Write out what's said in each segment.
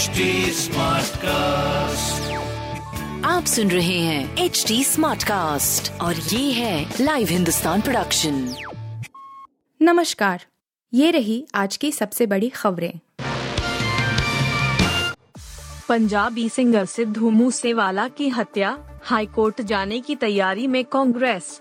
HD cast आप सुन रहे हैं एच डी स्मार्ट कास्ट और ये है लाइव हिंदुस्तान प्रोडक्शन नमस्कार ये रही आज की सबसे बड़ी खबरें। पंजाबी सिंगर सिद्धू मूसेवाला की हत्या हाईकोर्ट जाने की तैयारी में कांग्रेस।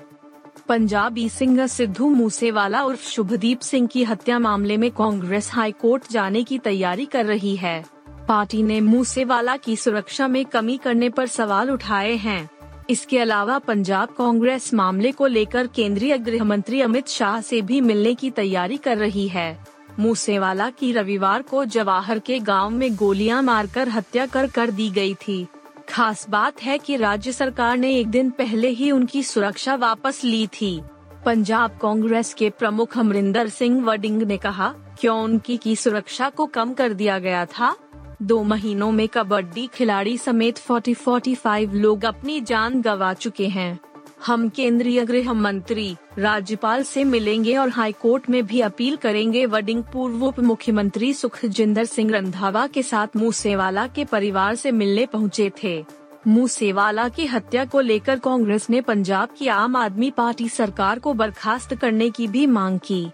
पंजाबी सिंगर सिद्धू मूसेवाला उर्फ़ शुभदीप सिंह की हत्या मामले में कांग्रेस हाईकोर्ट जाने की तैयारी कर रही है। पार्टी ने मूसेवाला की सुरक्षा में कमी करने पर सवाल उठाए हैं। इसके अलावा पंजाब कांग्रेस मामले को लेकर केंद्रीय गृह मंत्री अमित शाह से भी मिलने की तैयारी कर रही है। मूसेवाला की रविवार को जवाहर के गाँव में गोलियाँ मारकर हत्या कर कर दी गई थी। खास बात है कि राज्य सरकार ने एक दिन पहले ही उनकी सुरक्षा वापस ली थी। पंजाब कांग्रेस के प्रमुख अमरिंदर सिंह वडिंग ने कहा, क्यों उनकी की सुरक्षा को कम कर दिया गया था? दो महीनों में कबड्डी खिलाड़ी समेत 40-45 लोग अपनी जान गंवा चुके हैं। हम केंद्रीय गृह मंत्री, राज्यपाल से मिलेंगे और हाई कोर्ट में भी अपील करेंगे। वडिंग पूर्व उप मुख्यमंत्री सुखजिंदर सिंह रंधावा के साथ मूसेवाला के परिवार से मिलने पहुँचे थे। मूसेवाला की हत्या को लेकर कांग्रेस ने पंजाब की आम आदमी पार्टी सरकार को बर्खास्त करने की भी मांग की।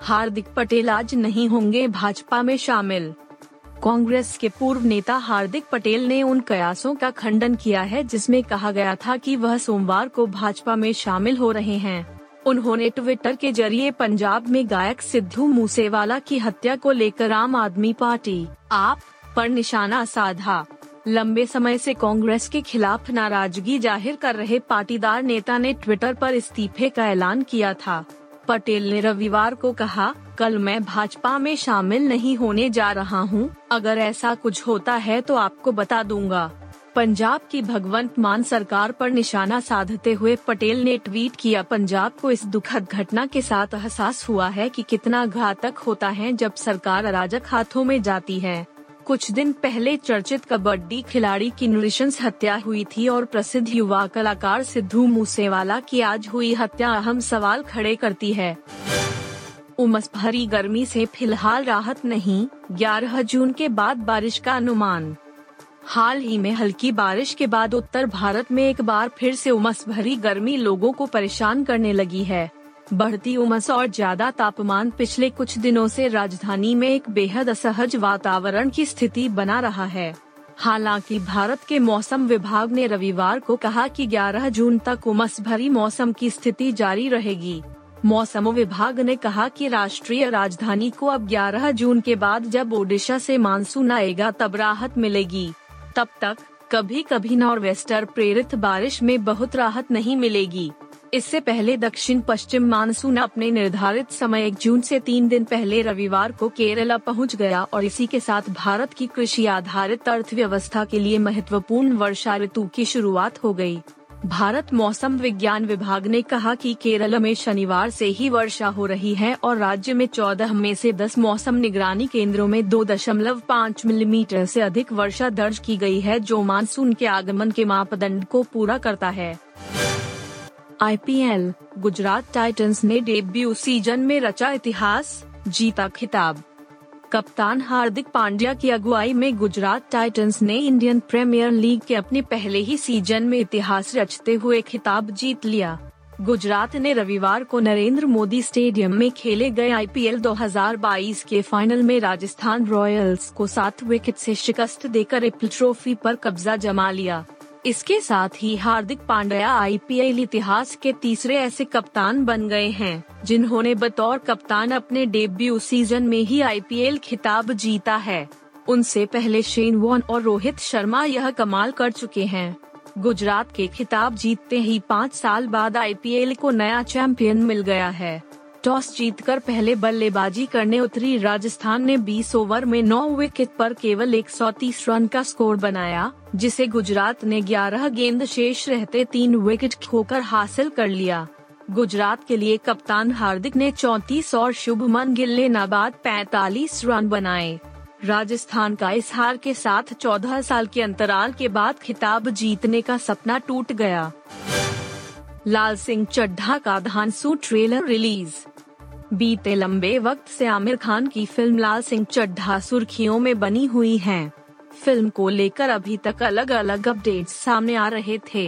हार्दिक पटेल आज नहीं होंगे, भाजपा में शामिल कांग्रेस के पूर्व नेता हार्दिक पटेल ने उन कयासों का खंडन किया है, जिसमें कहा गया था कि वह सोमवार को भाजपा में शामिल हो रहे हैं। उन्होंने ट्विटर के ज़रिए पंजाब में गायक सिद्धू मूसेवाला की हत्या को लेकर आम आदमी पार्टी, आप, पर निशाना साधा। लंबे समय से कांग्रेस के खिलाफ नाराज़गी ज़ाहिर कर रहे पाटीदार नेता ने ट्विटर पर इस्तीफे का ऐलान किया था। पटेल ने रविवार को कहा कल मैं भाजपा में शामिल नहीं होने जा रहा हूँ, अगर ऐसा कुछ होता है तो आपको बता दूँगा। पंजाब की भगवंत मान सरकार पर निशाना साधते हुए पटेल ने ट्वीट किया पंजाब को इस दुखद घटना के साथ एहसास हुआ है कि कितना घातक होता है जब सरकार अराजक हाथों में जाती है। कुछ दिन पहले चर्चित कबड्डी खिलाड़ी की नृशंस हत्या हुई थी और प्रसिद्ध युवा कलाकार सिद्धू मूसेवाला की आज हुई हत्या अहम सवाल खड़े करती है। उमस भरी गर्मी से फ़िलहाल राहत नहीं 11 जून के बाद बारिश का अनुमान। हाल ही में हल्की बारिश के बाद उत्तर भारत में एक बार फिर से उमस भरी गर्मी लोगों को परेशान करने लगी है। बढ़ती उमस और ज़्यादा तापमान पिछले कुछ दिनों से राजधानी में एक बेहद असहज वातावरण की स्थिति बना रहा है। हालाँकि भारत के मौसम विभाग ने रविवार को कहा कि 11 जून तक उमस भरी मौसम की स्थिति जारी रहेगी। मौसम विभाग ने कहा कि राष्ट्रीय राजधानी को अब 11 जून के बाद जब ओडिशा से मानसून आएगा, तब राहत मिलेगी तब तक कभी कभी नॉर वेस्टर प्रेरित बारिश में बहुत राहत नहीं मिलेगी इससे पहले दक्षिण पश्चिम मानसून अपने निर्धारित समय एक जून से तीन दिन पहले रविवार को केरला पहुँच गया और इसी के साथ भारत की कृषि आधारित अर्थव्यवस्था के लिए महत्वपूर्ण वर्षा ऋतु की शुरुआत हो गई। भारत मौसम विज्ञान विभाग ने कहा कि केरल में शनिवार से ही वर्षा हो रही है और राज्य में 14 में से 10 मौसम निगरानी केंद्रों में 2.5 मिलीमीटर से अधिक वर्षा दर्ज की गई है, जो मानसून के आगमन के मापदंड को पूरा करता है। आईपीएल, गुजरात टाइटंस ने डेब्यू सीज़न में रचा इतिहास, जीता खिताब। कप्तान हार्दिक पांड्या की अगुवाई में गुजरात टाइटंस ने इंडियन प्रीमियर लीग के अपने पहले ही सीज़न में इतिहास रचते हुए खिताब जीत लिया। गुजरात ने रविवार को नरेंद्र मोदी स्टेडियम में खेले गए आईपीएल 2022 के फाइनल में राजस्थान रॉयल्स को सात विकेट से शिकस्त देकर एपल ट्रॉफी पर कब्जा जमा लिया। इसके साथ ही हार्दिक पांड्या आईपीएल इतिहास के तीसरे ऐसे कप्तान बन गए हैं, जिन्होंने बतौर कप्तान अपने डेब्यू सीज़न में ही आईपीएल खिताब जीता है। उनसे पहले शेन वॉन और रोहित शर्मा यह कमाल कर चुके हैं। गुजरात के खिताब जीतते ही पाँच साल बाद आईपीएल को नया चैंपियन मिल गया है। टॉस जीतकर पहले बल्लेबाजी करने उतरी। राजस्थान ने 20 ओवर में 9 विकेट पर केवल 130 रन का स्कोर बनाया, जिसे गुजरात ने 11 गेंद शेष रहते तीन विकेट खोकर हासिल कर लिया। गुजरात के लिए कप्तान हार्दिक ने 34 और शुभमन गिल ने नाबाद 45 रन बनाए। राजस्थान का इस हार के साथ 14 साल के अंतराल के बाद खिताब जीतने का सपना टूट गया। लाल सिंह चड्ढा का धानसू ट्रेलर रिलीज़ बीते लंबे वक्त से आमिर खान की फ़िल्म लाल सिंह चड्ढा सुर्खियों में बनी हुई है। फ़िल्म को लेकर अभी तक अलग अलग अपडेट्स सामने आ रहे थे।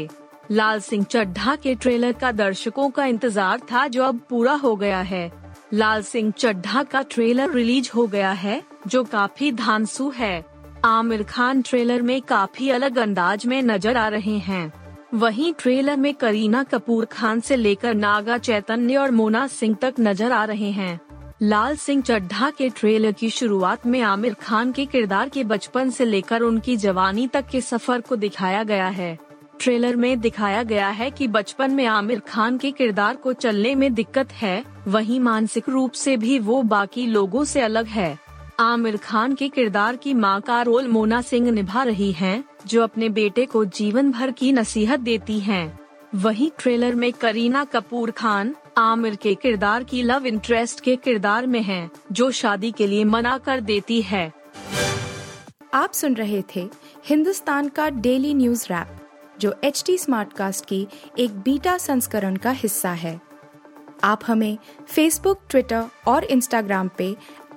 लाल सिंह चड्ढा के ट्रेलर का दर्शकों का इंतज़ार था जो अब पूरा हो गया है। लाल सिंह चड्ढा का ट्रेलर रिलीज़ हो गया है, जो काफ़ी धांसू है। आमिर खान ट्रेलर में काफ़ी अलग अंदाज में नज़र आ रहे हैं। वहीं ट्रेलर में करीना कपूर खान से लेकर नागा चैतन्य और मोना सिंह तक नज़र आ रहे हैं। लाल सिंह चड्ढा के ट्रेलर की शुरुआत में आमिर खान के किरदार के बचपन से लेकर उनकी जवानी तक के सफ़र को दिखाया गया है। ट्रेलर में दिखाया गया है कि बचपन में आमिर खान के किरदार को चलने में दिक्कत है, वहीं मानसिक रूप से भी वो बाकी लोगों से अलग है। आमिर खान के किरदार की माँ का रोल मोना सिंह निभा रही हैं, जो अपने बेटे को जीवन भर की नसीहत देती हैं। वहीं ट्रेलर में करीना कपूर खान आमिर के किरदार की लव इंटरेस्ट के किरदार में हैं, जो शादी के लिए मना कर देती है आप सुन रहे थे हिंदुस्तान का डेली न्यूज़ रैप जो एच टी स्मार्ट कास्ट की एक बीटा संस्करण का हिस्सा है आप हमें फेसबुक ट्विटर और इंस्टाग्राम पे